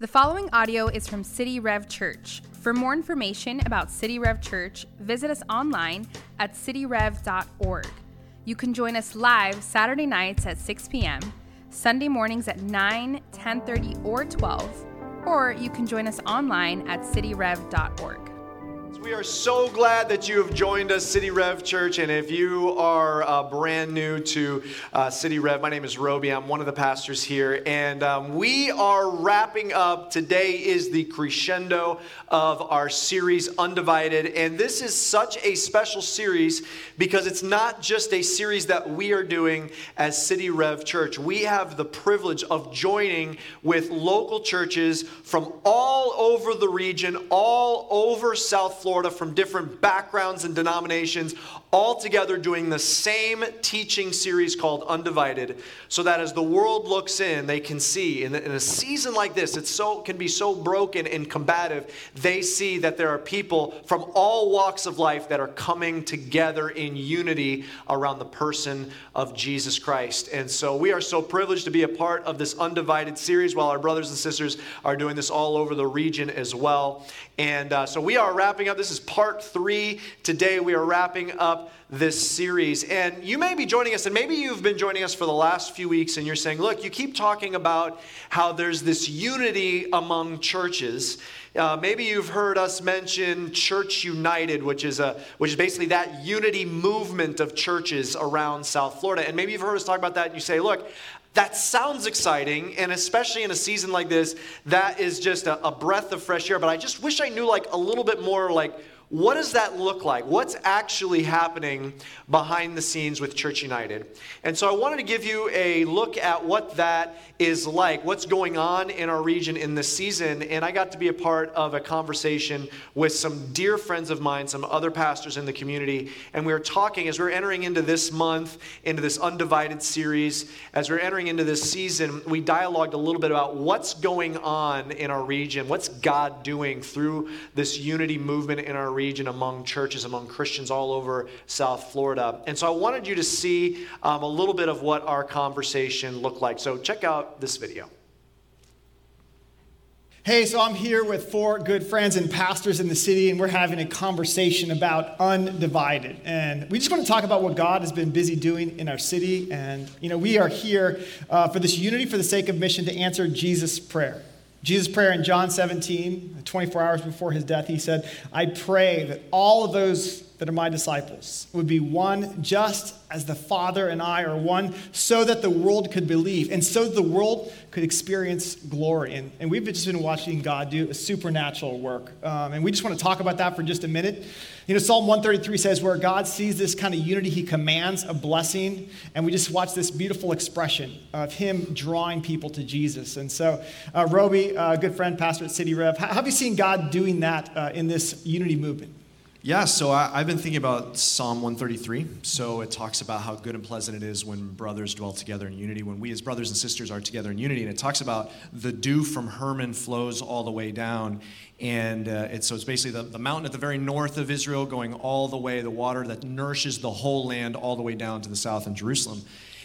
The following audio is from City Rev Church. For more information about City Rev Church, visit us online at cityrev.org. You can join us live Saturday nights at 6 p.m., Sunday mornings at 9, 10:30, or 12, or you can join us online at cityrev.org. We are so glad that you have joined us, City Rev Church. And if you are uh, brand new to uh, City Rev, my name is Roby. I'm one of the pastors here. And um, we are wrapping up. Today is the crescendo of our series, Undivided. And this is such a special series because it's not just a series that we are doing as City Rev Church. We have the privilege of joining with local churches from all over the region, all over South Florida from different backgrounds and denominations, all together doing the same teaching series called Undivided, so that as the world looks in, they can see. In, a season like this, it so can be so broken and combative. They see that there are people from all walks of life that are coming together in unity around the person of Jesus Christ. And so we are so privileged to be a part of this Undivided series, while our brothers and sisters are doing this all over the region as well. And uh, so we are wrapping up. This is part three. Today we are wrapping up this series. And you may be joining us, and maybe you've been joining us for the last few weeks, and you're saying, look, you keep talking about how there's this unity among churches. Uh, maybe you've heard us mention Church United, which is a which is basically that unity movement of churches around South Florida. And maybe you've heard us talk about that, and you say, look, that sounds exciting, and especially in a season like this, that is just a, a, breath of fresh air. But I just wish I knew like a little bit more like what does that look like? What's actually happening behind the scenes with Church United? And so I wanted to give you a look at what that is like, what's going on in our region in this season. And I got to be a part of a conversation with some dear friends of mine, some other pastors in the community. And we were talking as we are entering into this month, into this undivided series, as we we're entering into this season, we dialogued a little bit about what's going on in our region, what's God doing through this unity movement in our region region among churches, among Christians all over South Florida. And so I wanted you to see um, a little bit of what our conversation looked like. So check out this video. Hey, so I'm here with four good friends and pastors in the city, and we're having a conversation about undivided. And we just want to talk about what God has been busy doing in our city. And, you know, we are here uh, for this unity for the sake of mission to answer Jesus' prayer. Jesus' prayer in John 17, 24 hours before his death, he said, I pray that all of those that are my disciples would be one just as the Father and I are one, so that the world could believe and so the world could experience glory. And, and we've just been watching God do a supernatural work. Um, and we just want to talk about that for just a minute. You know, Psalm 133 says, where God sees this kind of unity, he commands a blessing. And we just watch this beautiful expression of him drawing people to Jesus. And so, uh, Roby, a uh, good friend, pastor at City Rev, how have you seen God doing that uh, in this unity movement? Yeah, so I, have been thinking about Psalm 133. So it talks about how good and pleasant it is when brothers dwell together in unity, when we as brothers and sisters are together in unity. And it talks about the dew from Hermon flows all the way down. And uh, it's, so it's basically the, the mountain at the very north of Israel going all the way, the water that nourishes the whole land all the way down to the south in Jerusalem.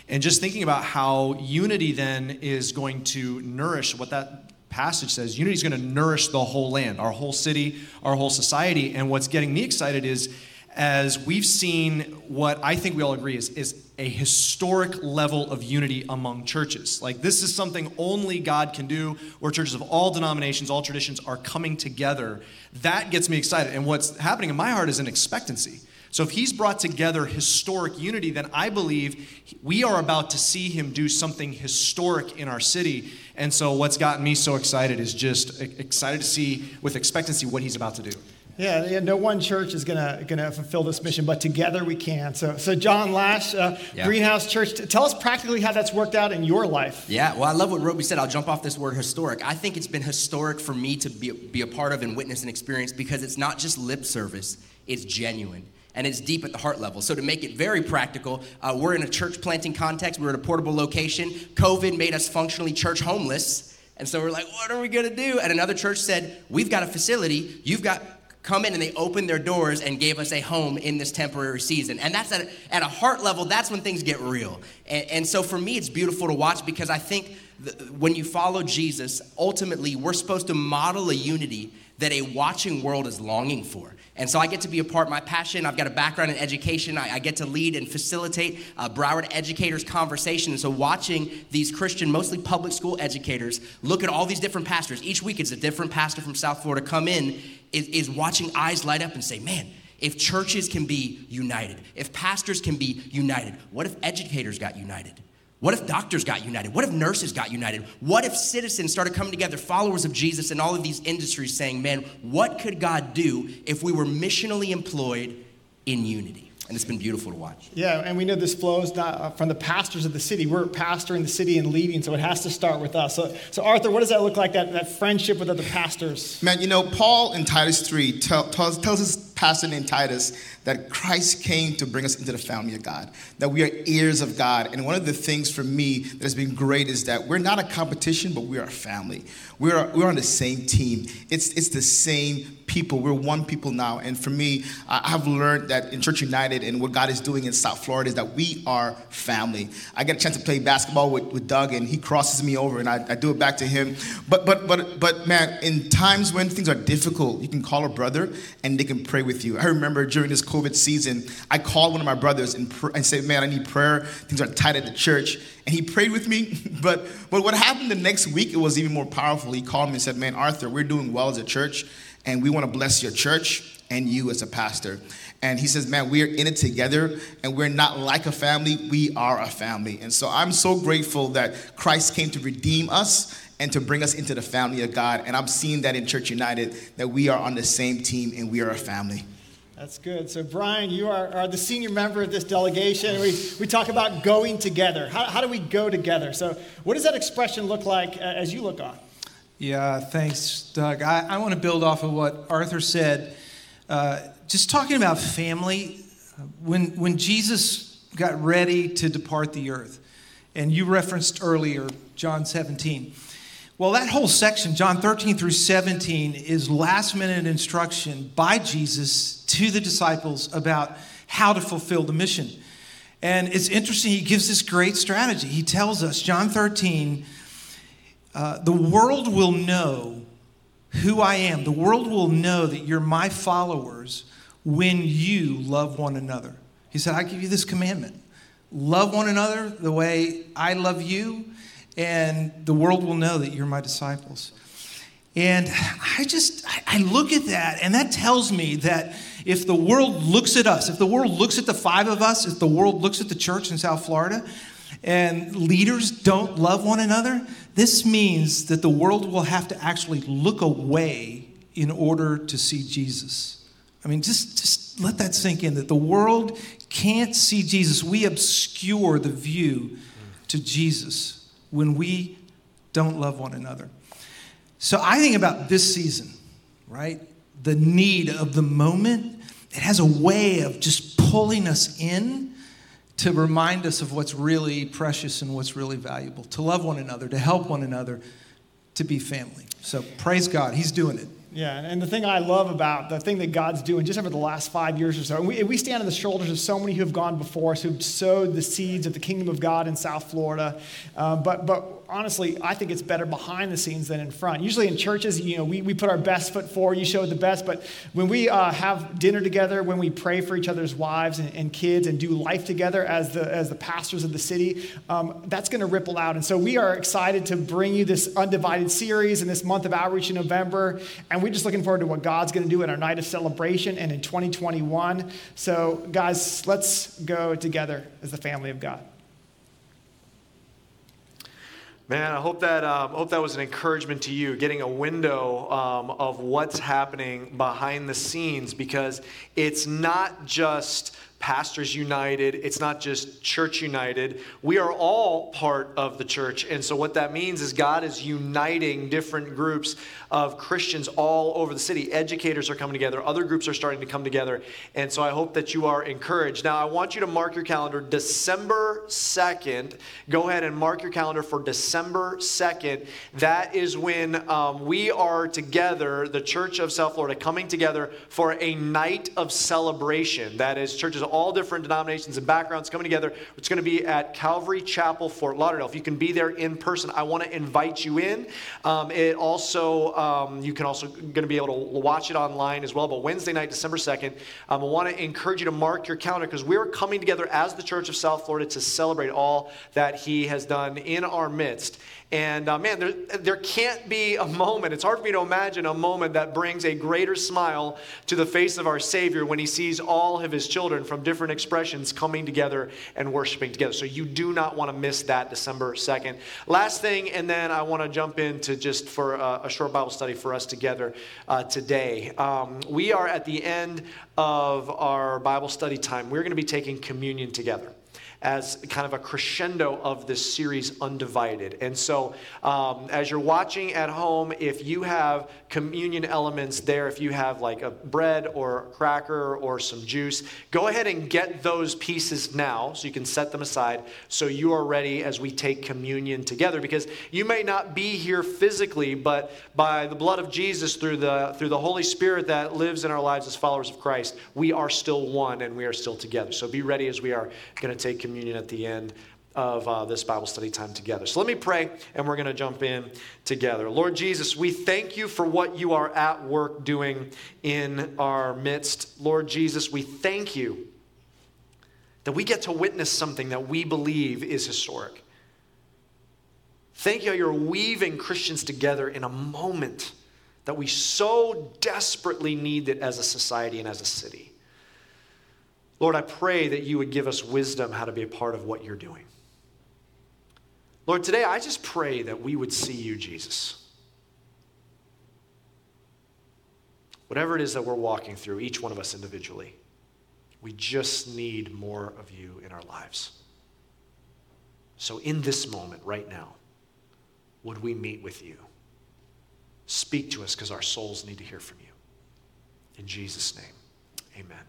And just thinking about how unity then is going to nourish what that passage says unity is going to nourish the whole land, our whole city, our whole society. And what's getting me excited is as we've seen what I think we all agree is, is a historic level of unity among churches. Like, this is something only God can do, where churches of all denominations, all traditions are coming together. That gets me excited. And what's happening in my heart is an expectancy. So, if he's brought together historic unity, then I believe we are about to see him do something historic in our city. And so, what's gotten me so excited is just excited to see with expectancy what he's about to do. Yeah, yeah, no one church is gonna gonna fulfill this mission, but together we can. So, so John Lash, uh, yeah. Greenhouse Church, tell us practically how that's worked out in your life. Yeah, well, I love what Roby said. I'll jump off this word historic. I think it's been historic for me to be be a part of and witness and experience because it's not just lip service; it's genuine and it's deep at the heart level. So, to make it very practical, uh, we're in a church planting context, we're at a portable location. COVID made us functionally church homeless. And so we're like, what are we gonna do? And another church said, We've got a facility, you've got come in and they opened their doors and gave us a home in this temporary season. And that's at, at a heart level, that's when things get real. And, and so for me, it's beautiful to watch because I think the, when you follow Jesus, ultimately, we're supposed to model a unity that a watching world is longing for. And so I get to be a part, of my passion, I've got a background in education. I, I get to lead and facilitate uh, Broward educators' conversation. And so watching these Christian, mostly public school educators, look at all these different pastors, each week it's a different pastor from South Florida come in, is, is watching eyes light up and say, man, if churches can be united, if pastors can be united, what if educators got united? What if doctors got united? What if nurses got united? What if citizens started coming together, followers of Jesus in all of these industries, saying, man, what could God do if we were missionally employed in unity? And it's been beautiful to watch. Yeah, and we know this flows not uh, from the pastors of the city. We're pastoring the city and leading, so it has to start with us. So, so Arthur, what does that look like, that, that friendship with other pastors? Man, you know, Paul in Titus 3 tell, tells, tells his pastor named Titus that Christ came to bring us into the family of God, that we are heirs of God. And one of the things for me that has been great is that we're not a competition, but we are a family. We're, we're on the same team. It's, it's the same people. We're one people now. And for me, I have learned that in Church United and what God is doing in South Florida is that we are family. I get a chance to play basketball with, with Doug, and he crosses me over, and I, I do it back to him. But, but, but, but man, in times when things are difficult, you can call a brother and they can pray with you. I remember during this COVID season, I called one of my brothers and, pr- and said, Man, I need prayer. Things are tight at the church. And he prayed with me. but, but what happened the next week, it was even more powerful. He called me and said, Man, Arthur, we're doing well as a church, and we want to bless your church and you as a pastor. And he says, Man, we're in it together, and we're not like a family, we are a family. And so I'm so grateful that Christ came to redeem us and to bring us into the family of God. And I'm seeing that in Church United, that we are on the same team and we are a family. That's good. So, Brian, you are, are the senior member of this delegation. We, we talk about going together. How, how do we go together? So, what does that expression look like uh, as you look on? Yeah, thanks, Doug. I, I want to build off of what Arthur said. Uh, just talking about family, when, when Jesus got ready to depart the earth, and you referenced earlier John 17. Well, that whole section, John 13 through 17, is last minute instruction by Jesus to the disciples about how to fulfill the mission. And it's interesting, he gives this great strategy. He tells us, John 13, uh, the world will know who I am. The world will know that you're my followers when you love one another. He said, I give you this commandment love one another the way I love you and the world will know that you're my disciples. And I just, I look at that, and that tells me that if the world looks at us, if the world looks at the five of us, if the world looks at the church in South Florida, and leaders don't love one another, this means that the world will have to actually look away in order to see Jesus. I mean, just, just let that sink in that the world can't see Jesus. We obscure the view to Jesus when we don't love one another. So I think about this season, right? The need of the moment. It has a way of just pulling us in to remind us of what's really precious and what's really valuable, to love one another, to help one another, to be family. So praise God, He's doing it. Yeah, and the thing I love about the thing that God's doing just over the last five years or so, and we, we stand on the shoulders of so many who have gone before us, who've sowed the seeds of the kingdom of God in South Florida. Um, but, but honestly, I think it's better behind the scenes than in front. Usually in churches, you know, we, we put our best foot forward, you show the best, but when we uh, have dinner together, when we pray for each other's wives and, and kids and do life together as the, as the pastors of the city, um, that's going to ripple out. And so we are excited to bring you this undivided series in this month of outreach in November. And we're just looking forward to what God's going to do in our night of celebration and in 2021. So, guys, let's go together as the family of God. Man, I hope that um, hope that was an encouragement to you, getting a window um, of what's happening behind the scenes, because it's not just Pastors United, it's not just Church United. We are all part of the church. And so, what that means is God is uniting different groups of Christians all over the city. Educators are coming together, other groups are starting to come together. And so, I hope that you are encouraged. Now, I want you to mark your calendar December 2nd. Go ahead and mark your calendar for December 2nd. That is when um, we are together, the Church of South Florida, coming together for a night of celebration. That is, churches different denominations and backgrounds coming together. It's going to be at Calvary Chapel, Fort Lauderdale. If you can be there in person, I want to invite you in. Um, it also, um, you can also going to be able to watch it online as well. But Wednesday night, December 2nd, um, I want to encourage you to mark your calendar because we're coming together as the Church of South Florida to celebrate all that He has done in our midst. And uh, man, there, there can't be a moment, it's hard for me to imagine a moment that brings a greater smile to the face of our Savior when he sees all of his children from different expressions coming together and worshiping together. So you do not want to miss that December 2nd. Last thing, and then I want to jump into just for a, a short Bible study for us together uh, today. Um, we are at the end of our Bible study time. We're going to be taking communion together as kind of a crescendo of this series, Undivided. And so, um, as you're watching at home, if you have communion elements there, if you have like a bread or a cracker or some juice, go ahead and get those pieces now so you can set them aside so you are ready as we take communion together. Because you may not be here physically, but by the blood of Jesus, through the, through the Holy Spirit that lives in our lives as followers of Christ, we are still one and we are still together. So be ready as we are going to take communion at the end of uh, this Bible study time together. So let me pray, and we're going to jump in together. Lord Jesus, we thank you for what you are at work doing in our midst. Lord Jesus, we thank you that we get to witness something that we believe is historic. Thank you you're weaving Christians together in a moment that we so desperately need it as a society and as a city. Lord, I pray that you would give us wisdom how to be a part of what you're doing. Lord, today I just pray that we would see you, Jesus. Whatever it is that we're walking through, each one of us individually, we just need more of you in our lives. So, in this moment, right now, would we meet with you? Speak to us because our souls need to hear from you. In Jesus' name, amen.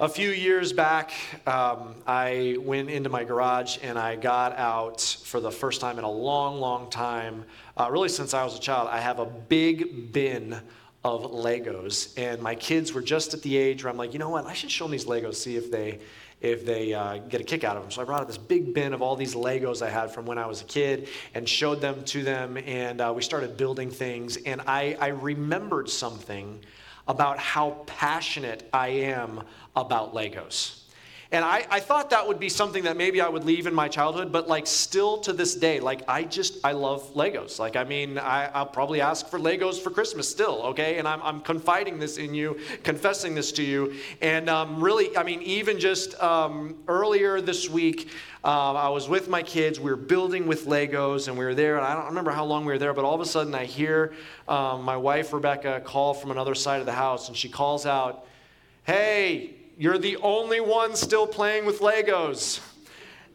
A few years back, um, I went into my garage and I got out for the first time in a long, long time, uh, really since I was a child. I have a big bin of Legos, and my kids were just at the age where I'm like, you know what, I should show them these Legos, see if they if they uh, get a kick out of them. So I brought out this big bin of all these Legos I had from when I was a kid and showed them to them, and uh, we started building things. And I, I remembered something about how passionate I am about Legos. And I, I thought that would be something that maybe I would leave in my childhood, but like still to this day, like I just, I love Legos. Like, I mean, I, will probably ask for Legos for Christmas still, okay? And I'm, I'm confiding this in you, confessing this to you. And um, really, I mean, even just um, earlier this week, um, I was with my kids. We were building with Legos, and we were there. And I don't remember how long we were there, but all of a sudden I hear um, my wife, Rebecca, call from another side of the house, and she calls out, Hey, you're the only one still playing with Legos.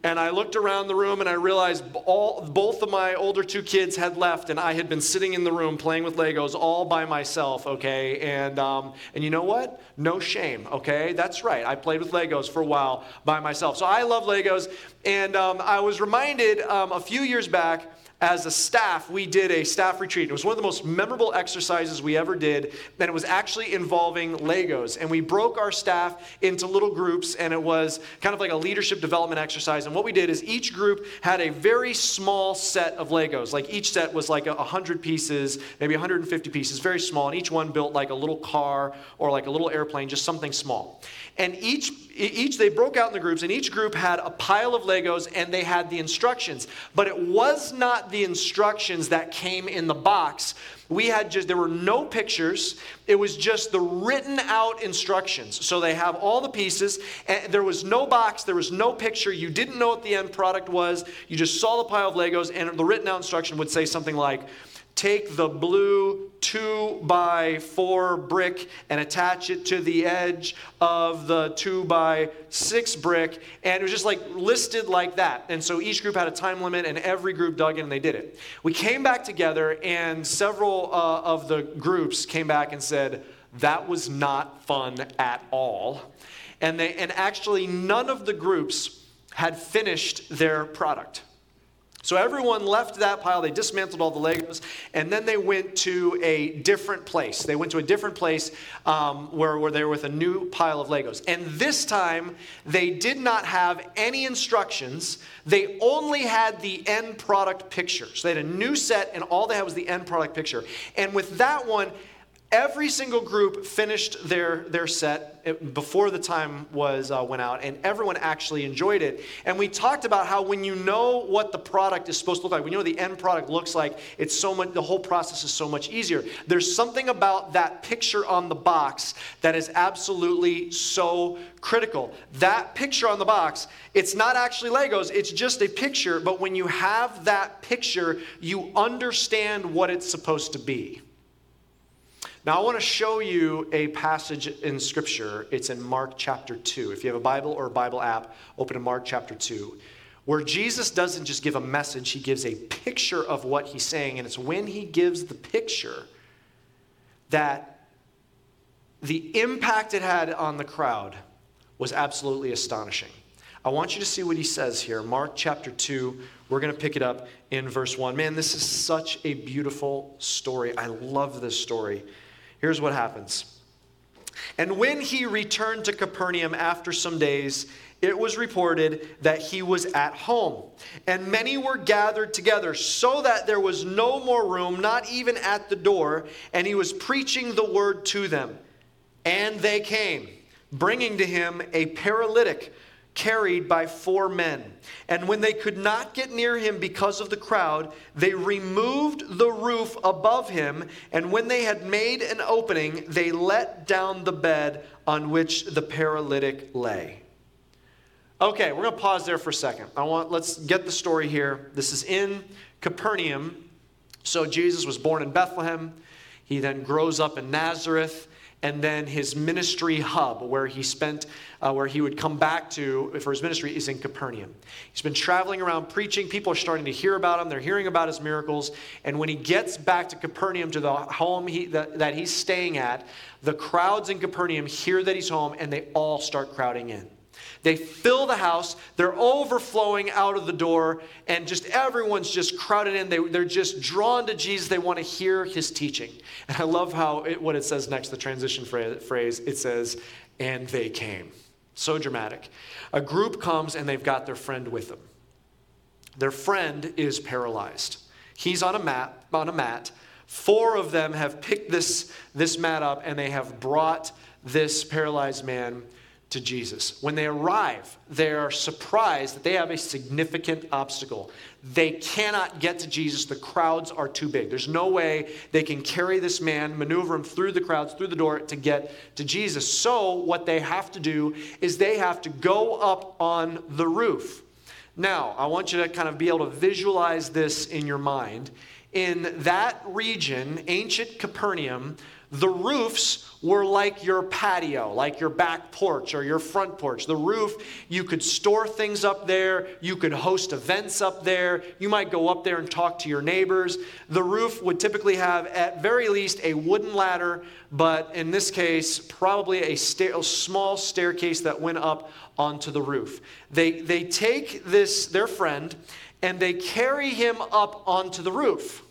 And I looked around the room and I realized all, both of my older two kids had left, and I had been sitting in the room playing with Legos all by myself, okay? And, um, and you know what? No shame, okay? That's right. I played with Legos for a while by myself. So I love Legos. And um, I was reminded um, a few years back as a staff, we did a staff retreat. It was one of the most memorable exercises we ever did, and it was actually involving Legos. And we broke our staff into little groups, and it was kind of like a leadership development exercise. And what we did is each group had a very small set of Legos. Like each set was like 100 pieces, maybe 150 pieces, very small, and each one built like a little car or like a little airplane, just something small. And each each they broke out in the groups and each group had a pile of legos and they had the instructions but it was not the instructions that came in the box. We had just there were no pictures. It was just the written out instructions. So they have all the pieces and there was no box there was no picture. You didn't know what the end product was. You just saw the pile of legos and the written out instruction would say something like take the blue two by four brick and attach it to the edge of the two by six brick. And it was just like listed like that. And so each group had a time limit, and every group dug in and they did it. We came back together, and several uh, of the groups came back and said, That was not fun at all. And, they, and actually, none of the groups had finished their product. So everyone left that pile, they dismantled all the Legos, and then they went to a different place. They went to a different place um, where, where they were with a new pile of Legos. And this time, they did not have any instructions. They only had the end product picture. So they had a new set, and all they had was the end product picture. And with that one, every single group finished their, their set before the time was uh, went out and everyone actually enjoyed it. And we talked about how when you know what the product is supposed to look like when you know the end product looks like it's so much the whole process is so much easier. There's something about that picture on the box that is absolutely so critical. That picture on the box it's not actually legos it's just a picture but when you have that picture you understand what it's supposed to be now, I want to show you a passage in Scripture. It's in Mark chapter 2. If you have a Bible or a Bible app, open to Mark chapter 2, where Jesus doesn't just give a message, he gives a picture of what he's saying. And it's when he gives the picture that the impact it had on the crowd was absolutely astonishing. I want you to see what he says here. Mark chapter 2, we're going to pick it up in verse 1. Man, this is such a beautiful story. I love this story. Here's what happens. And when he returned to Capernaum after some days, it was reported that he was at home. And many were gathered together, so that there was no more room, not even at the door. And he was preaching the word to them. And they came, bringing to him a paralytic carried by four men. And when they could not get near him because of the crowd, they removed the roof above him. And when they had made an opening, they let down the bed on which the paralytic lay. Okay, we're going to pause there for a second. I want let's get the story here. This is in Capernaum. So Jesus was born in Bethlehem. He then grows up in Nazareth and then his ministry hub where he spent uh, where he would come back to for his ministry is in capernaum. He's been traveling around preaching. People are starting to hear about him. They're hearing about his miracles. And when he gets back to capernaum to the home he, that, that he's staying at the crowds in capernaum hear that he's home and they all start crowding in they fill the house, they're overflowing out of the door, and just everyone's just crowded in. They, they're just drawn to Jesus. They want to hear his teaching. And I love how it, what it says next, the transition phrase, it says, and they came. So dramatic. A group comes and they've got their friend with them. Their friend is paralyzed. He's on a mat, on a mat. Four of them have picked this, this mat up and they have brought this paralyzed man to Jesus. When they arrive, they are surprised that they have a significant obstacle. They cannot get to Jesus. The crowds are too big. There's no way they can carry this man, maneuver him through the crowds, through the door to get to Jesus. So, what they have to do is they have to go up on the roof. Now, I want you to kind of be able to visualize this in your mind. In that region, ancient Capernaum, the roofs were like your patio, like your back porch or your front porch. The roof, you could store things up there, you could host events up there, you might go up there and talk to your neighbors. The roof would typically have, at very least, a wooden ladder, but in this case, probably a, sta- a small staircase that went up onto the roof. They, they take this, their friend, and they carry him up onto the roof.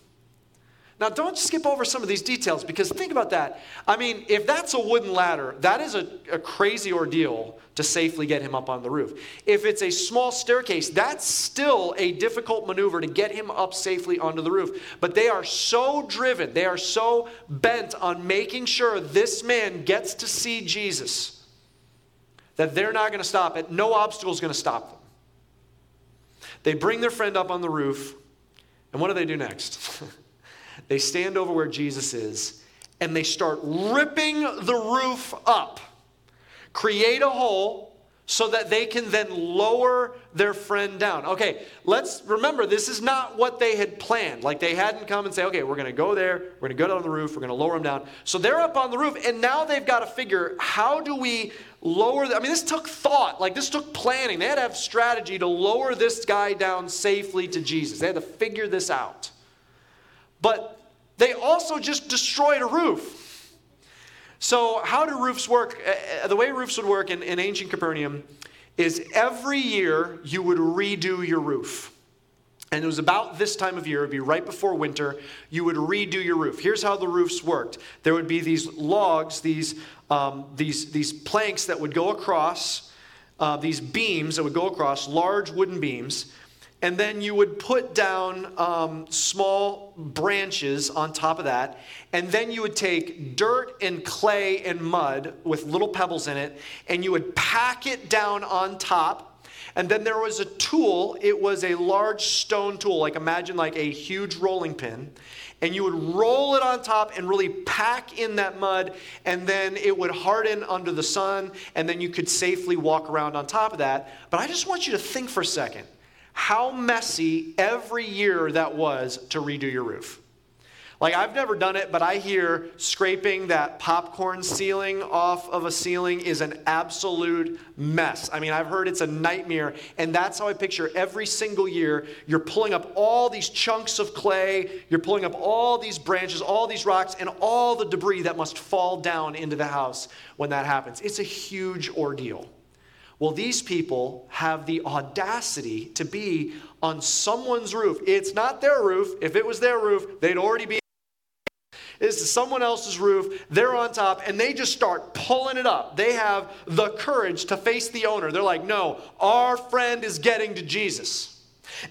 Now, don't skip over some of these details because think about that. I mean, if that's a wooden ladder, that is a, a, crazy ordeal to safely get him up on the roof. If it's a small staircase, that's still a difficult maneuver to get him up safely onto the roof. But they are so driven, they are so bent on making sure this man gets to see Jesus that they're not going to stop it. No obstacle is going to stop them. They bring their friend up on the roof, and what do they do next? They stand over where Jesus is and they start ripping the roof up, create a hole so that they can then lower their friend down. Okay, let's remember this is not what they had planned. Like they hadn't come and say, okay, we're going to go there, we're going to go down the roof, we're going to lower them down. So they're up on the roof, and now they've got to figure how do we lower. I mean, this took thought, like this took planning. They had to have strategy to lower this guy down safely to Jesus. They had to figure this out. But they also just destroyed a roof. So, how do roofs work? Uh, uh, the way roofs would work in, in ancient Capernaum is every year you would redo your roof. And it was about this time of year, it would be right before winter, you would redo your roof. Here's how the roofs worked there would be these logs, these, um, these, these planks that would go across, uh, these beams that would go across, large wooden beams. And then you would put down um, small branches on top of that. And then you would take dirt and clay and mud with little pebbles in it, and you would pack it down on top and then there was a tool, it was a large stone tool, like imagine like a huge rolling pin. And you would roll it on top and really pack in that mud, and then it would harden under the sun, and then you could safely walk around on top of that. But I just want you to think for a second how messy every year that was to redo your roof. Like, I've never done it, but I hear scraping that popcorn ceiling off of a ceiling is an absolute mess. I mean, I've heard it's a nightmare, and that's how I picture every single year. You're pulling up all these chunks of clay, you're pulling up all these branches, all these rocks, and all the debris that must fall down into the house when that happens. It's a huge ordeal. Well, these people have the audacity to be on someone's roof. It's not their roof. If it was their roof, they'd already be is someone else's roof. They're on top and they just start pulling it up. They have the courage to face the owner. They're like, no, our friend is getting to Jesus.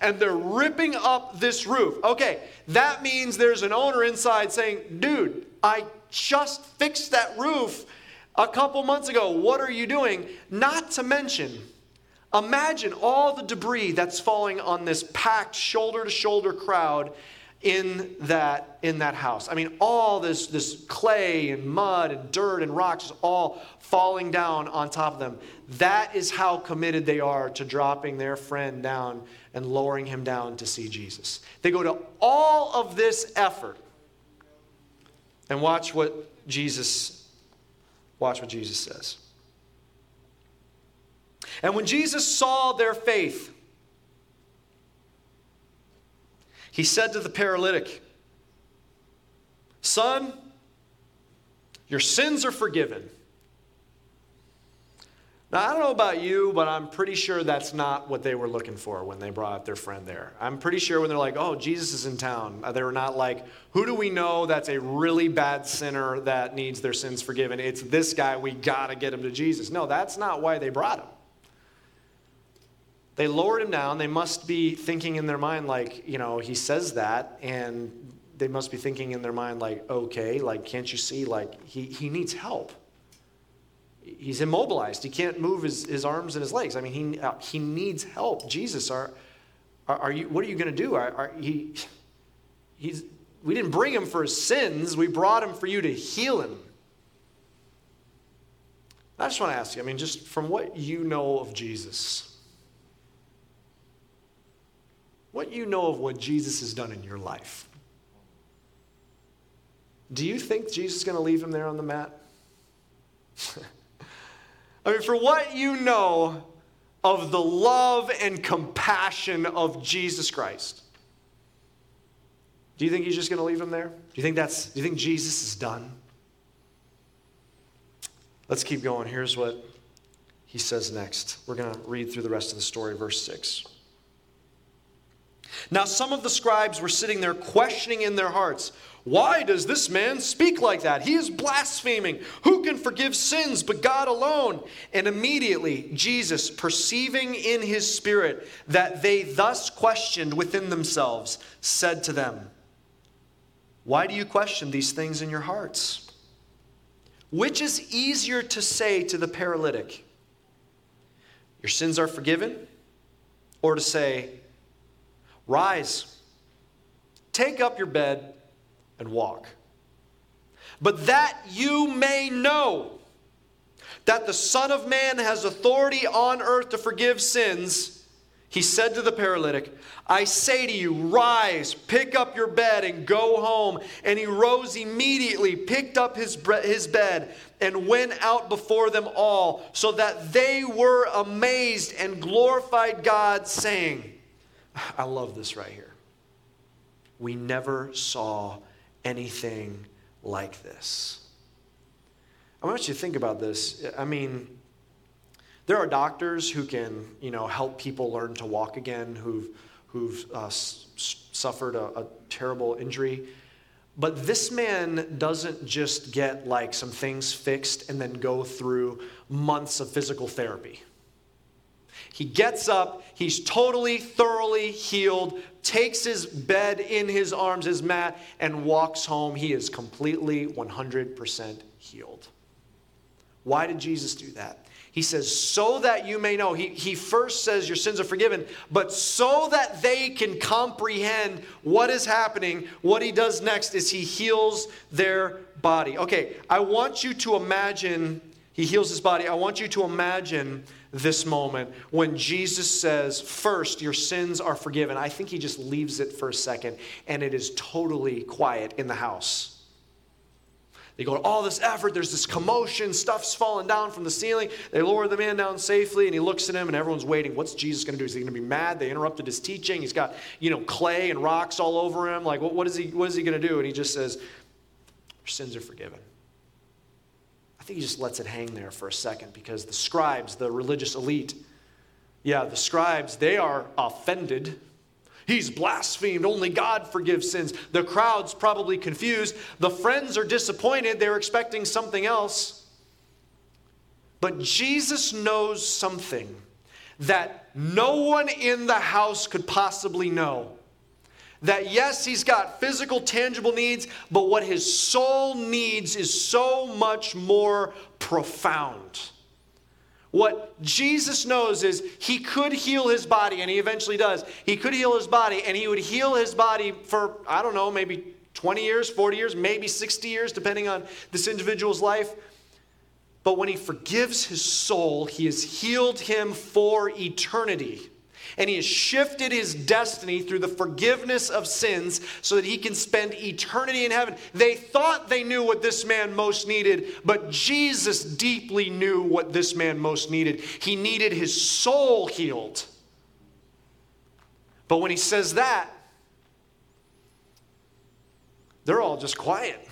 And they're ripping up this roof. Okay, that means there's an owner inside saying, dude, I just fixed that roof a couple months ago. What are you doing? Not to mention, imagine all the debris that's falling on this packed shoulder to shoulder crowd in that in that house. I mean, all this this clay and mud and dirt and rocks is all falling down on top of them. That is how committed they are to dropping their friend down and lowering him down to see Jesus. They go to all of this effort. And watch what Jesus watch what Jesus says. And when Jesus saw their faith, he said to the paralytic, Son, your sins are forgiven. Now, I don't know about you, but I'm pretty sure that's not what they were looking for when they brought their friend there. I'm pretty sure when they're like, oh, Jesus is in town, uh, they were not like, who do we know that's a really bad sinner that needs their sins forgiven? It's this guy, we got to get him to Jesus. No, that's not why they brought him. They lowered him down. They must be thinking in their mind, like, you know, he says that, and they must be thinking in their mind, like, okay, like, can't you see, like, he, he needs help. He's immobilized. He can't move his, his arms and his legs. I mean, he, uh, he needs help. Jesus, are, are, are you, what are you going to do? Are, are, he, he's, we didn't bring him for his sins, we brought him for you to heal him. I just want to ask you, I mean, just from what you know of Jesus, what you know of what Jesus has done in your life. Do you think Jesus is going to leave him there on the mat? I mean, for what you know of the love and compassion of Jesus Christ, do you think he's just going to leave him there? Do you think that's do you think Jesus is done? Let's keep going. Here's what he says next. We're going to read through the rest of the story, verse 6. Now, some of the scribes were sitting there questioning in their hearts, Why does this man speak like that? He is blaspheming. Who can forgive sins but God alone? And immediately, Jesus, perceiving in his spirit that they thus questioned within themselves, said to them, Why do you question these things in your hearts? Which is easier to say to the paralytic, Your sins are forgiven? Or to say, Rise, take up your bed, and walk. But that you may know that the Son of Man has authority on earth to forgive sins, he said to the paralytic, I say to you, rise, pick up your bed, and go home. And he rose immediately, picked up his, his bed, and went out before them all, so that they were amazed and glorified God, saying, I love this right here. We never saw anything like this. I want you to think about this. I mean, there are doctors who can, you know, help people learn to walk again, who've, who've uh, s- suffered a, a terrible injury. But this man doesn't just get like some things fixed and then go through months of physical therapy. He gets up, he's totally, thoroughly healed, takes his bed in his arms, his mat, and walks home. He is completely 100% healed. Why did Jesus do that? He says, so that you may know. He, he first says, Your sins are forgiven, but so that they can comprehend what is happening, what he does next is he heals their body. Okay, I want you to imagine, he heals his body. I want you to imagine this moment when Jesus says, First, your sins are forgiven. I think he just leaves it for a second, and it is totally quiet in the house. They go to all this effort, there's this commotion, stuff's falling down from the ceiling. They lower the man down safely, and he looks at him, and everyone's waiting. What's Jesus going to do? Is he going to be mad? They interrupted his teaching. He's got, you know, clay and rocks all over him. Like, what, what is he, what is he going to do? And he just says, Your sins are forgiven. Think he just lets it hang there for a second because the scribes, the religious elite, yeah, the scribes, they are offended He's blasphemed. Only God forgives sins. The crowd's probably confused. The friends are disappointed. They're expecting something else. But Jesus knows something that no one in the house could possibly know. That yes, he's got physical, tangible needs, but what his soul needs is so much more profound. What Jesus knows is he could heal his body, and he eventually does. He could heal his body, and he would heal his body for, I don't know, maybe 20 years, 40 years, maybe 60 years, depending on this individual's life. But when he forgives his soul, he has healed him for eternity and he has shifted his destiny through the forgiveness of sins so that he can spend eternity in heaven. They thought they knew what this man most needed, but Jesus deeply knew what this man most needed. He needed his soul healed. But when he says that, they're all just quiet.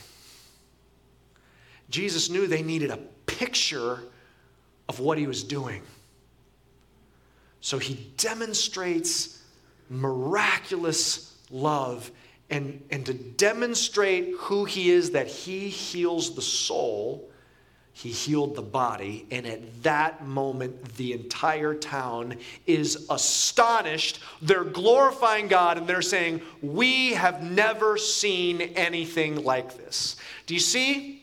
Jesus knew they needed a picture of what he was doing. So he demonstrates miraculous love. And, and to demonstrate who he is, that he heals the soul, he healed the body. And at that moment, the entire town is astonished. They're glorifying God and they're saying, We have never seen anything like this. Do you see?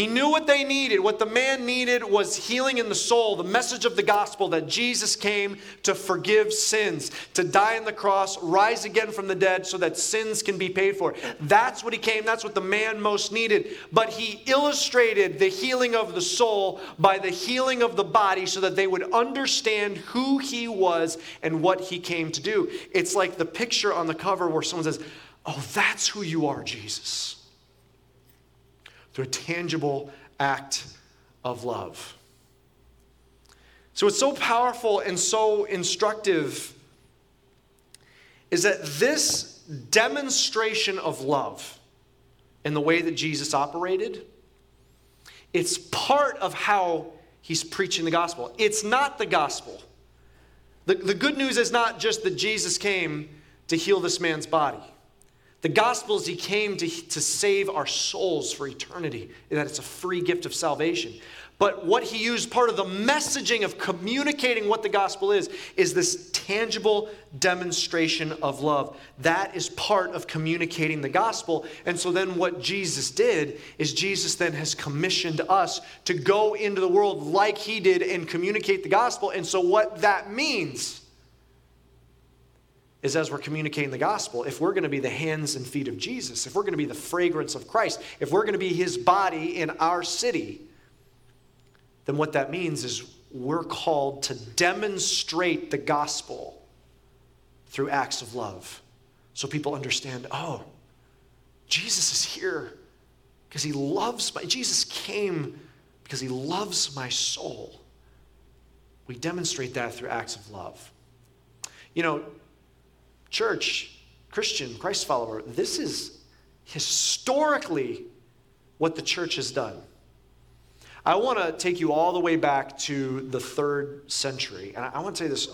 He knew what they needed. What the man needed was healing in the soul, the message of the gospel that Jesus came to forgive sins, to die on the cross, rise again from the dead so that sins can be paid for. That's what he came, that's what the man most needed. But he illustrated the healing of the soul by the healing of the body so that they would understand who he was and what he came to do. It's like the picture on the cover where someone says, Oh, that's who you are, Jesus through a tangible act of love. So, what's so powerful and so instructive is that this demonstration of love in the way that Jesus operated, it's part of how he's preaching the gospel. It's not the gospel. The, the good news is not just that Jesus came to heal this man's body. The gospel is he came to, to save our souls for eternity, and that it's a free gift of salvation. But what he used, part of the messaging of communicating what the gospel is, is this tangible demonstration of love. That is part of communicating the gospel. And so then what Jesus did is Jesus then has commissioned us to go into the world like he did and communicate the gospel. And so what that means is as we're communicating the gospel, if we're going to be the hands and feet of Jesus, if we're going to be the fragrance of Christ, if we're going to be his body in our city, then what that means is we're called to demonstrate the gospel through acts of love. So people understand, oh, Jesus is here because he loves my Jesus came because he loves my soul. We demonstrate that through acts of love. You know, church, Christian, Christ follower, this is historically what the church has done. I want to take you all the way back to the third century, and I want to tell you this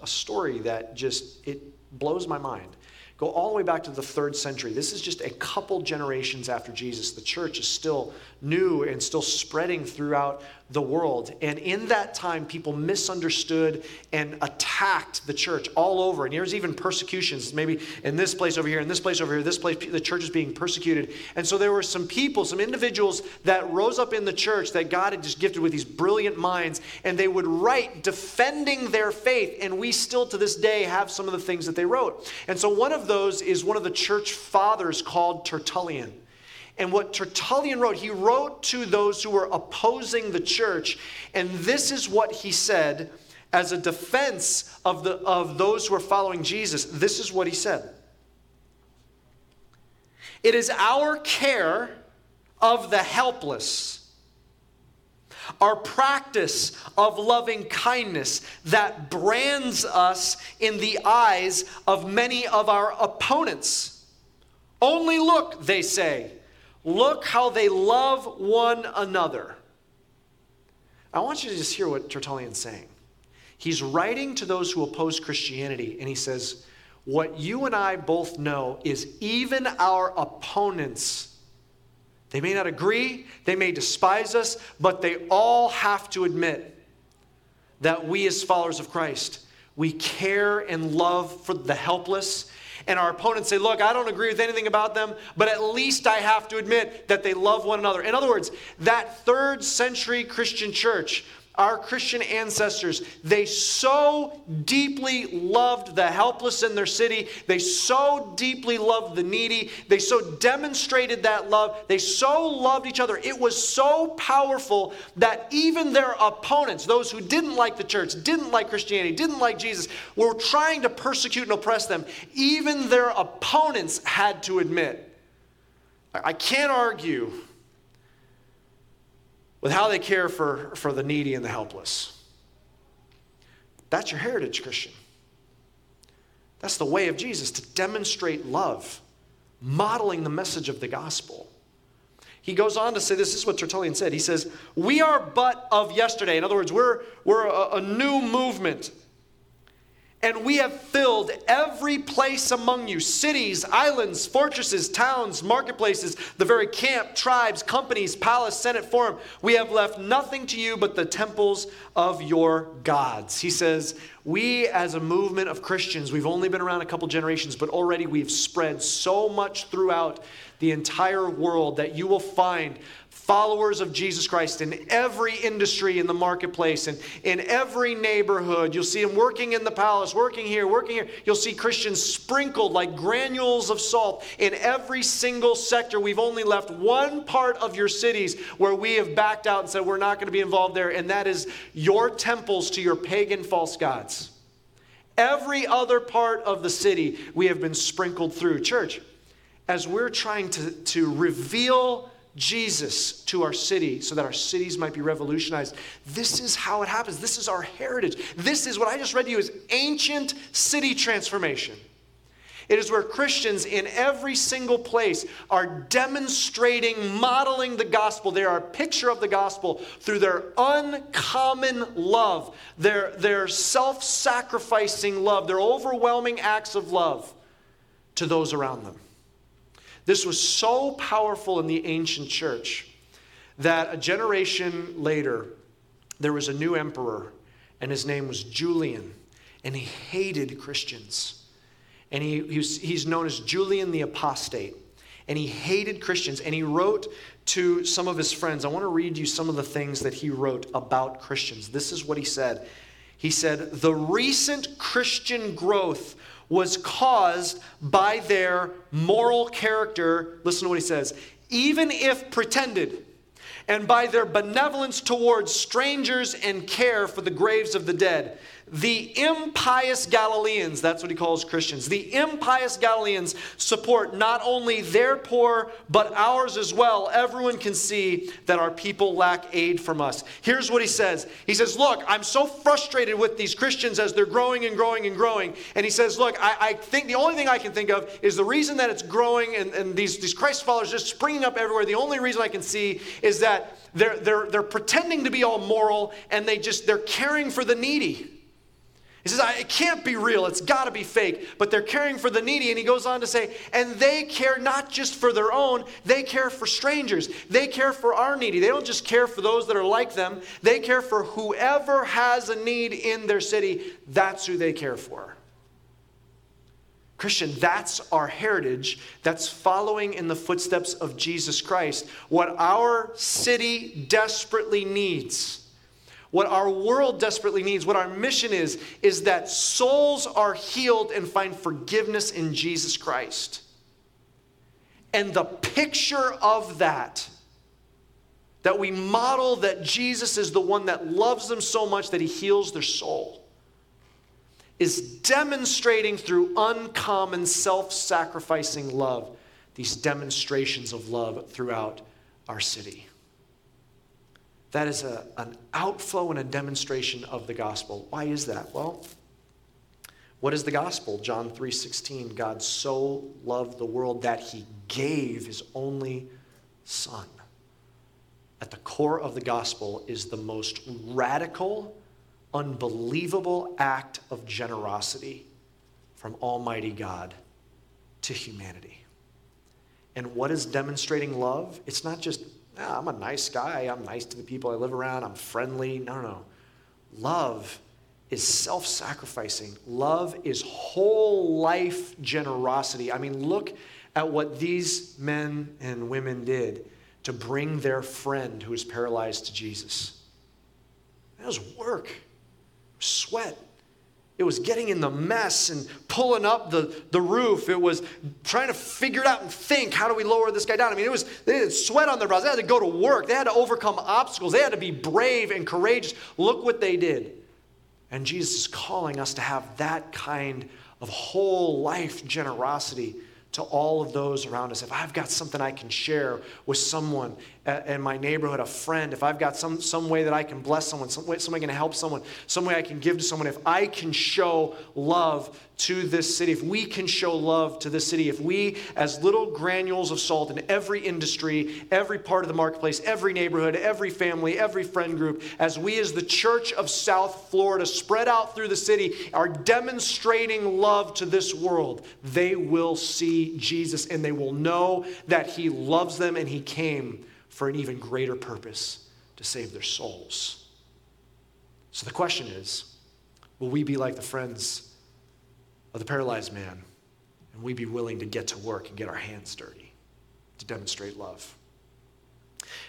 a, a story that just it blows my mind. Go all the way back to the third century. This is just a couple generations after Jesus. The church is still new and still spreading throughout the world. And in that time, people misunderstood and attacked the church all over. And here's even persecutions, maybe in this place over here, in this place over here, this place, the church is being persecuted. And so there were some people, some individuals that rose up in the church that God had just gifted with these brilliant minds, and they would write defending their faith. And we still to this day have some of the things that they wrote. And so one of those is one of the church fathers called Tertullian. And what Tertullian wrote, he wrote to those who were opposing the church. And this is what he said as a defense of, the, of those who are following Jesus. This is what he said It is our care of the helpless, our practice of loving kindness that brands us in the eyes of many of our opponents. Only look, they say Look how they love one another. I want you to just hear what Tertullian's saying. He's writing to those who oppose Christianity, and he says, What you and I both know is even our opponents, they may not agree, they may despise us, but they all have to admit that we, as followers of Christ, we care and love for the helpless and our opponents say, Look, I don't agree with anything about them, but at least I have to admit that they love one another. In other words, that third century Christian church our Christian ancestors, they so deeply loved the helpless in their city. They so deeply loved the needy. They so demonstrated that love. They so loved each other. It was so powerful that even their opponents, those who didn't like the church, didn't like Christianity, didn't like Jesus, were trying to persecute and oppress them. Even their opponents had to admit, I can't argue with how they care for, for the needy and the helpless. That's your heritage, Christian. That's the way of Jesus to demonstrate love, modeling the message of the gospel. He goes on to say this, is what Tertullian said. He says, We are but of yesterday. In other words, we're, we're a, a new movement and we have filled every place among you cities, islands, fortresses, towns, marketplaces, the very camp, tribes, companies, palace, senate, forum. We have left nothing to you but the temples of your gods. He says, We, as a movement of Christians, we've only been around a couple generations, but already we've spread so much throughout the entire world that you will find followers of Jesus Christ in every industry in the marketplace and in every neighborhood. You'll see them working in the palace, working here, working here. You'll see Christians sprinkled like granules of salt in every single sector. We've only left one part of your cities where we have backed out and said we're not going to be involved there, and that is your temples to your pagan false gods. Every other part of the city we have been sprinkled through. Church, as we're trying to, to reveal Jesus to our city so that our cities might be revolutionized. This is how it happens. This is our heritage. This is what I just read to you is ancient city transformation. It is where Christians in every single place are demonstrating, modeling the gospel. They are a picture of the gospel through their uncommon love, their, their self sacrificing love, their overwhelming acts of love to those around them. This was so powerful in the ancient church that a generation later, there was a new emperor, and his name was Julian, and he hated Christians. And he, he he's known as Julian the Apostate. And he hated Christians, and he wrote to some of his friends. I want to read you some of the things that he wrote about Christians. This is what he said. He said, The recent Christian growth was caused by their moral character. Listen to what he says. Even if pretended, and by their benevolence towards strangers and care for the graves of the dead. The impious Galileans, that's what he calls Christians, the impious Galileans support not only their poor, but ours as well. Everyone can see that our people lack aid from us. Here's what he says He says, Look, I'm so frustrated with these Christians as they're growing and growing and growing. And he says, Look, I, I think the only thing I can think of is the reason that it's growing and, and these, these Christ followers just springing up everywhere. The only reason I can see is that they're, they're, they're pretending to be all moral and they just, they're caring for the needy. He says, it can't be real. It's got to be fake. But they're caring for the needy. And he goes on to say, and they care not just for their own, they care for strangers. They care for our needy. They don't just care for those that are like them, they care for whoever has a need in their city. That's who they care for. Christian, that's our heritage. That's following in the footsteps of Jesus Christ. What our city desperately needs what our world desperately needs, what our mission is, is that souls are healed and find forgiveness in Jesus Christ. And the picture of that, that we model that Jesus is the one that loves them so much that he heals their soul, is demonstrating through uncommon self sacrificing love these demonstrations of love throughout our city. That is a, an outflow and a demonstration of the gospel. Why is that? Well, what is the gospel? John 3:16, God so loved the world that he gave his only son. At the core of the gospel is the most radical, unbelievable act of generosity from almighty God to humanity. And what is demonstrating love? It's not just Ah, I'm a nice guy. I'm nice to the people I live around. I'm friendly. No, no, no. Love is self sacrificing. Love is whole life generosity. I mean, look at what these men and women did to bring their friend who was paralyzed to Jesus. That was work, sweat, it was getting in the mess and pulling up the, the roof. It was trying to figure it out and think, how do we lower this guy down? I mean, it was, they had sweat on their brows. They had to go to work. They had to overcome obstacles. They had to be brave and courageous. Look what they did. And Jesus is calling us to have that kind of whole life generosity to all of those around us. If I've got something I can share with someone in my neighborhood, a friend, if I've got some, some way that I can bless someone, some way, some way I can help someone, some way I can give to someone, if I can show love to this city, if we can show love to this city, if we, as little granules of salt in every industry, every part of the marketplace, every neighborhood, every family, every friend group, as we, as the church of South Florida, spread out through the city, are demonstrating love to this world, they will see Jesus and they will know that He loves them and He came for an even greater purpose to save their souls. So the question is will we be like the friends of the paralyzed man, and we be willing to get to work and get our hands dirty to demonstrate love.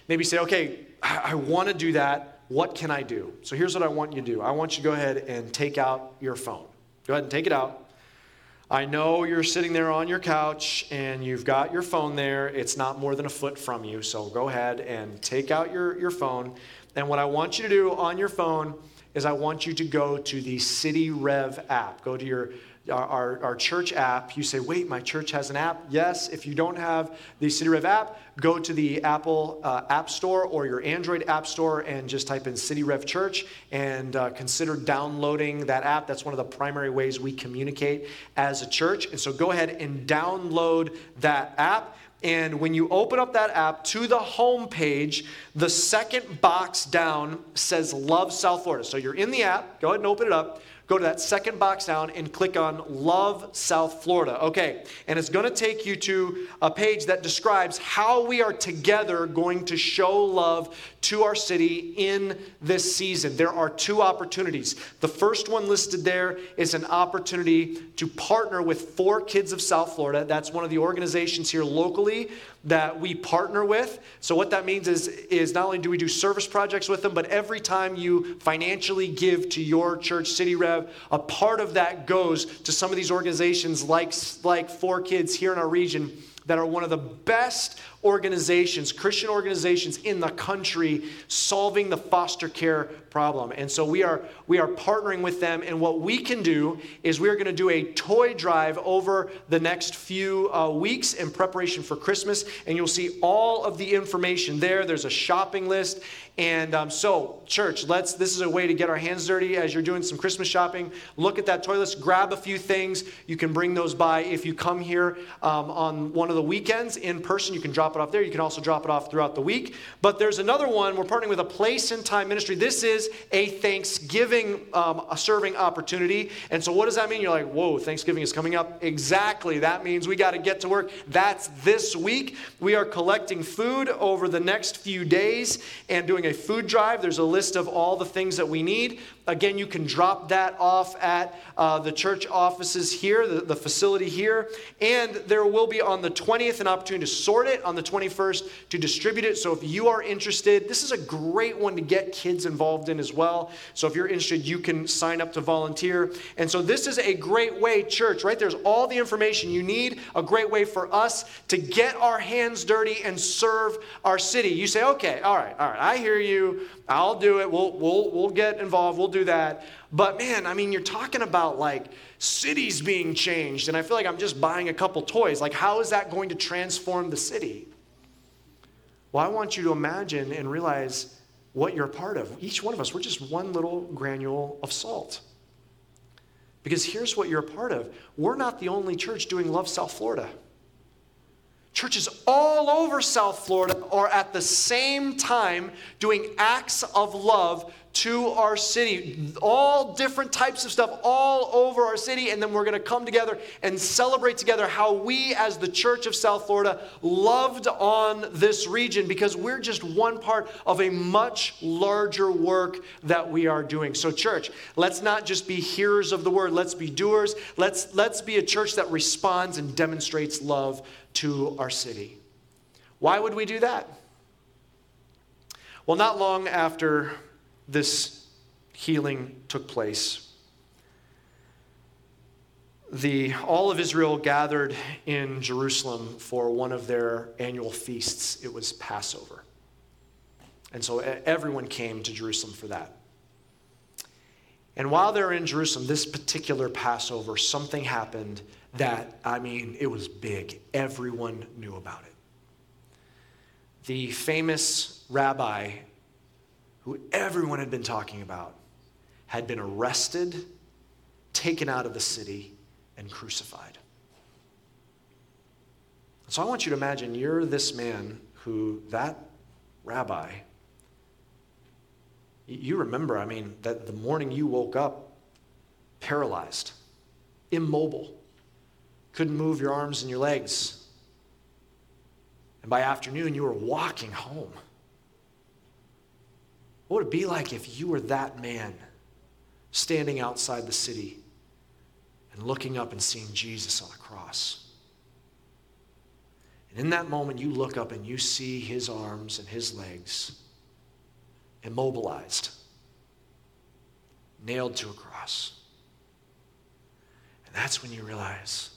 Maybe say, okay, I, I want to do that. What can I do? So here's what I want you to do I want you to go ahead and take out your phone. Go ahead and take it out. I know you're sitting there on your couch and you've got your phone there. It's not more than a foot from you. So go ahead and take out your, your phone. And what I want you to do on your phone is I want you to go to the City Rev app. Go to your our, our, church app, you say, wait, my church has an app? Yes. If you don't have the City Rev app, go to the Apple uh, App Store or your Android App Store and just type in City Rev Church and uh, consider downloading that app. That's one of the primary ways we communicate as a church. And so go ahead and download that app. And when you open up that app to the home page, the second box down says Love South Florida. So you're in the app, go ahead and open it up go to that second box down and click on Love South Florida. Okay, and it's going to take you to a page that describes how we are together going to show love to our city in this season. There are two opportunities. The first one listed there is an opportunity to partner with Four Kids of South Florida. That's one of the organizations here locally that we partner with. So what that means is, is not only do we do service projects with them, but every time you financially give to your church, City Rev, a part of that goes to some of these organizations like, like Four Kids here in our region that are one of the best organizations, Christian organizations in the country solving the foster care problem. And so we are we are partnering with them and what we can do is we're going to do a toy drive over the next few uh, weeks in preparation for Christmas and you'll see all of the information there. There's a shopping list And um, so, church, let's. This is a way to get our hands dirty as you're doing some Christmas shopping. Look at that toy list, grab a few things. You can bring those by if you come here um, on one of the weekends in person. You can drop it off there. You can also drop it off throughout the week. But there's another one. We're partnering with a Place and Time Ministry. This is a Thanksgiving um, a serving opportunity. And so, what does that mean? You're like, whoa, Thanksgiving is coming up. Exactly. That means we got to get to work. That's this week. We are collecting food over the next few days and doing a food drive. There's a list of all the things that we need. Again, you can drop that off at uh, the church offices here, the, the facility here. And there will be on the 20th an opportunity to sort it, on the 21st to distribute it. So if you are interested, this is a great one to get kids involved in as well. So if you're interested, you can sign up to volunteer. And so this is a great way, church, right? There's all the information you need, a great way for us to get our hands dirty and serve our city. You say, okay, all right, all right, I hear you. I'll do it. We'll, we'll, we'll get involved. We'll do that. But man, I mean, you're talking about like cities being changed, and I feel like I'm just buying a couple toys. Like, how is that going to transform the city? Well, I want you to imagine and realize what you're a part of. Each one of us, we're just one little granule of salt. Because here's what you're a part of we're not the only church doing Love South Florida. Churches all over South Florida are at the same time doing acts of love to our city. All different types of stuff all over our city. And then we're going to come together and celebrate together how we, as the Church of South Florida, loved on this region because we're just one part of a much larger work that we are doing. So, church, let's not just be hearers of the word, let's be doers. Let's, let's be a church that responds and demonstrates love to our city. Why would we do that? Well, not long after this healing took place, the, all of Israel gathered in Jerusalem for one of their annual feasts. It was Passover. And so everyone came to Jerusalem for that. And while they're in Jerusalem, this particular Passover, something happened that, I mean, it was big. Everyone knew about it. The famous rabbi who everyone had been talking about had been arrested, taken out of the city, and crucified. So I want you to imagine you're this man who, that rabbi, you remember, I mean, that the morning you woke up paralyzed, immobile couldn't move your arms and your legs. And by afternoon, you were walking home. What would it be like if you were that man standing outside the city and looking up and seeing Jesus on a cross? And in that moment, you look up and you see his arms and his legs immobilized, nailed to a cross. And that's when you realize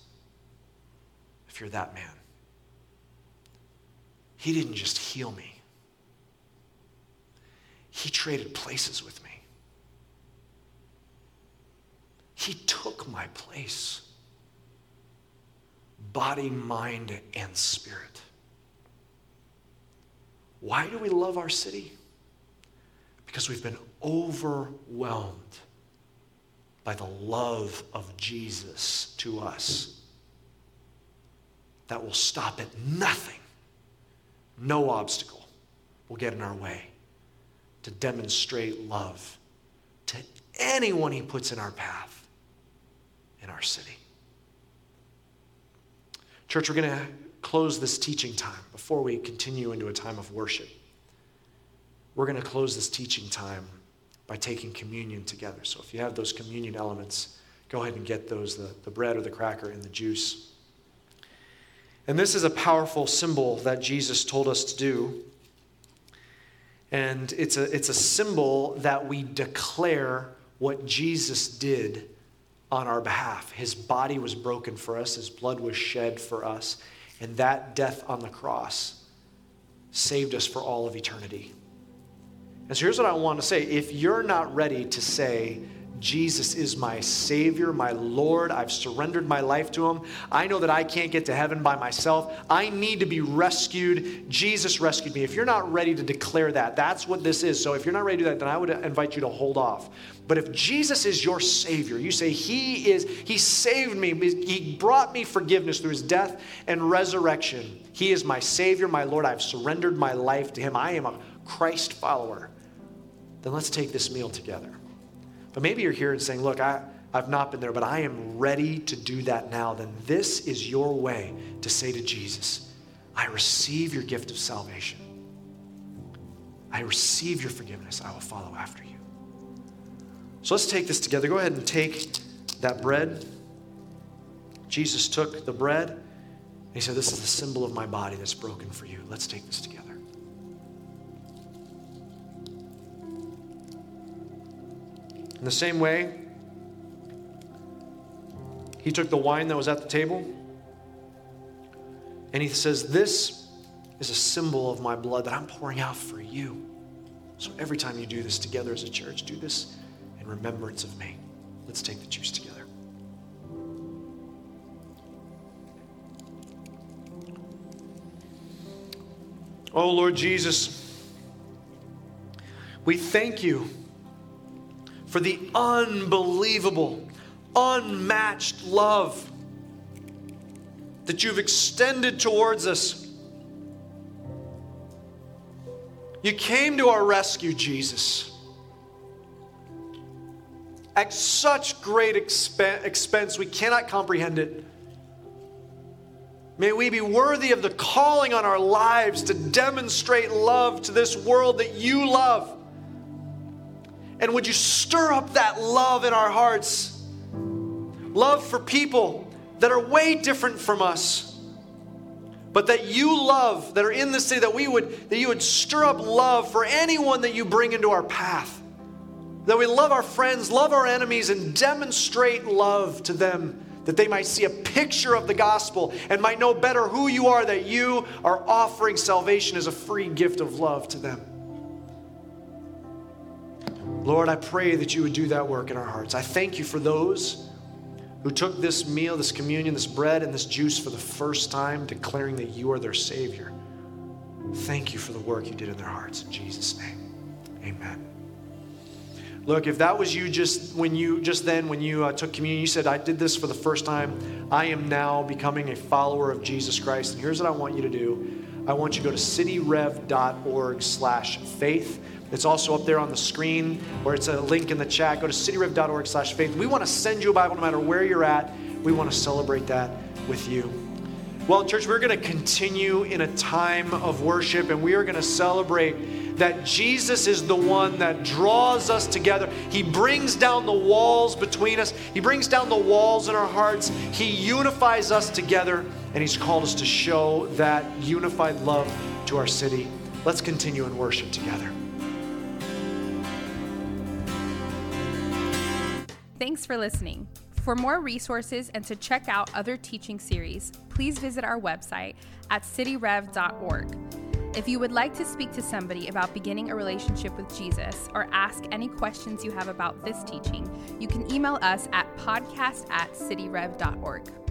if you're that man. He didn't just heal me, He traded places with me. He took my place, body, mind, and spirit. Why do we love our city? Because we've been overwhelmed by the love of Jesus to us that will stop at nothing. No obstacle will get in our way to demonstrate love to anyone he puts in our path in our city. Church, we're going to close this teaching time before we continue into a time of worship. We're going to close this teaching time by taking communion together. So if you have those communion elements, go ahead and get those the, the bread or the cracker and the juice. And this is a powerful symbol that Jesus told us to do. And it's a, it's a symbol that we declare what Jesus did on our behalf. His body was broken for us, his blood was shed for us, and that death on the cross saved us for all of eternity. And so here's what I want to say if you're not ready to say, Jesus is my Savior, my Lord. I've surrendered my life to Him. I know that I can't get to heaven by myself. I need to be rescued. Jesus rescued me. If you're not ready to declare that, that's what this is. So if you're not ready to do that, then I would invite you to hold off. But if Jesus is your Savior, you say, He is, He saved me, He brought me forgiveness through His death and resurrection. He is my Savior, my Lord. I've surrendered my life to Him. I am a Christ follower. Then let's take this meal together. But maybe you're here and saying, Look, I, I've not been there, but I am ready to do that now. Then this is your way to say to Jesus, I receive your gift of salvation. I receive your forgiveness. I will follow after you. So let's take this together. Go ahead and take that bread. Jesus took the bread and he said, This is the symbol of my body that's broken for you. Let's take this together. In the same way, he took the wine that was at the table and he says, This is a symbol of my blood that I'm pouring out for you. So every time you do this together as a church, do this in remembrance of me. Let's take the juice together. Oh, Lord Jesus, we thank you for the unbelievable, unmatched love that you've extended towards us. You came to our rescue, Jesus. At such great expense, we cannot comprehend it. May we be worthy of the calling on our lives to demonstrate love to this world that you love. And would you stir up that love in our hearts? Love for people that are way different from us. But that you love, that are in the city, that we would, that you would stir up love for anyone that you bring into our path. That we love our friends, love our enemies, and demonstrate love to them that they might see a picture of the gospel and might know better who you are, that you are offering salvation as a free gift of love to them. Lord, I pray that you would do that work in our hearts. I thank you for those who took this meal, this communion, this bread, and this juice for the first time, declaring that you are their Savior. Thank you for the work you did in their hearts. In Jesus' name, amen. Look, if that was you just when you just then when you uh, took communion, you said, "I did this for the first time. I am now becoming a follower of Jesus Christ." And here's what I want you to do: I want you to go to cityrev.org/faith. It's also up there on the screen where it's a link in the chat. Go to cityrev.org slash faith. We want to send you a Bible no matter where you're at. We want to celebrate that with you. Well, church, we're going to continue in a time of worship and we are going to celebrate that Jesus is the one that draws us together. He brings down the walls between us, He brings down the walls in our hearts. He unifies us together, and He's called us to show that unified love to our city. Let's continue in worship together. Thanks for listening. For more resources and to check out other teaching series, please visit our website at cityrev.org. If you would like to speak to somebody about beginning a relationship with Jesus or ask any questions you have about this teaching, you can email us at podcast at cityrev.org.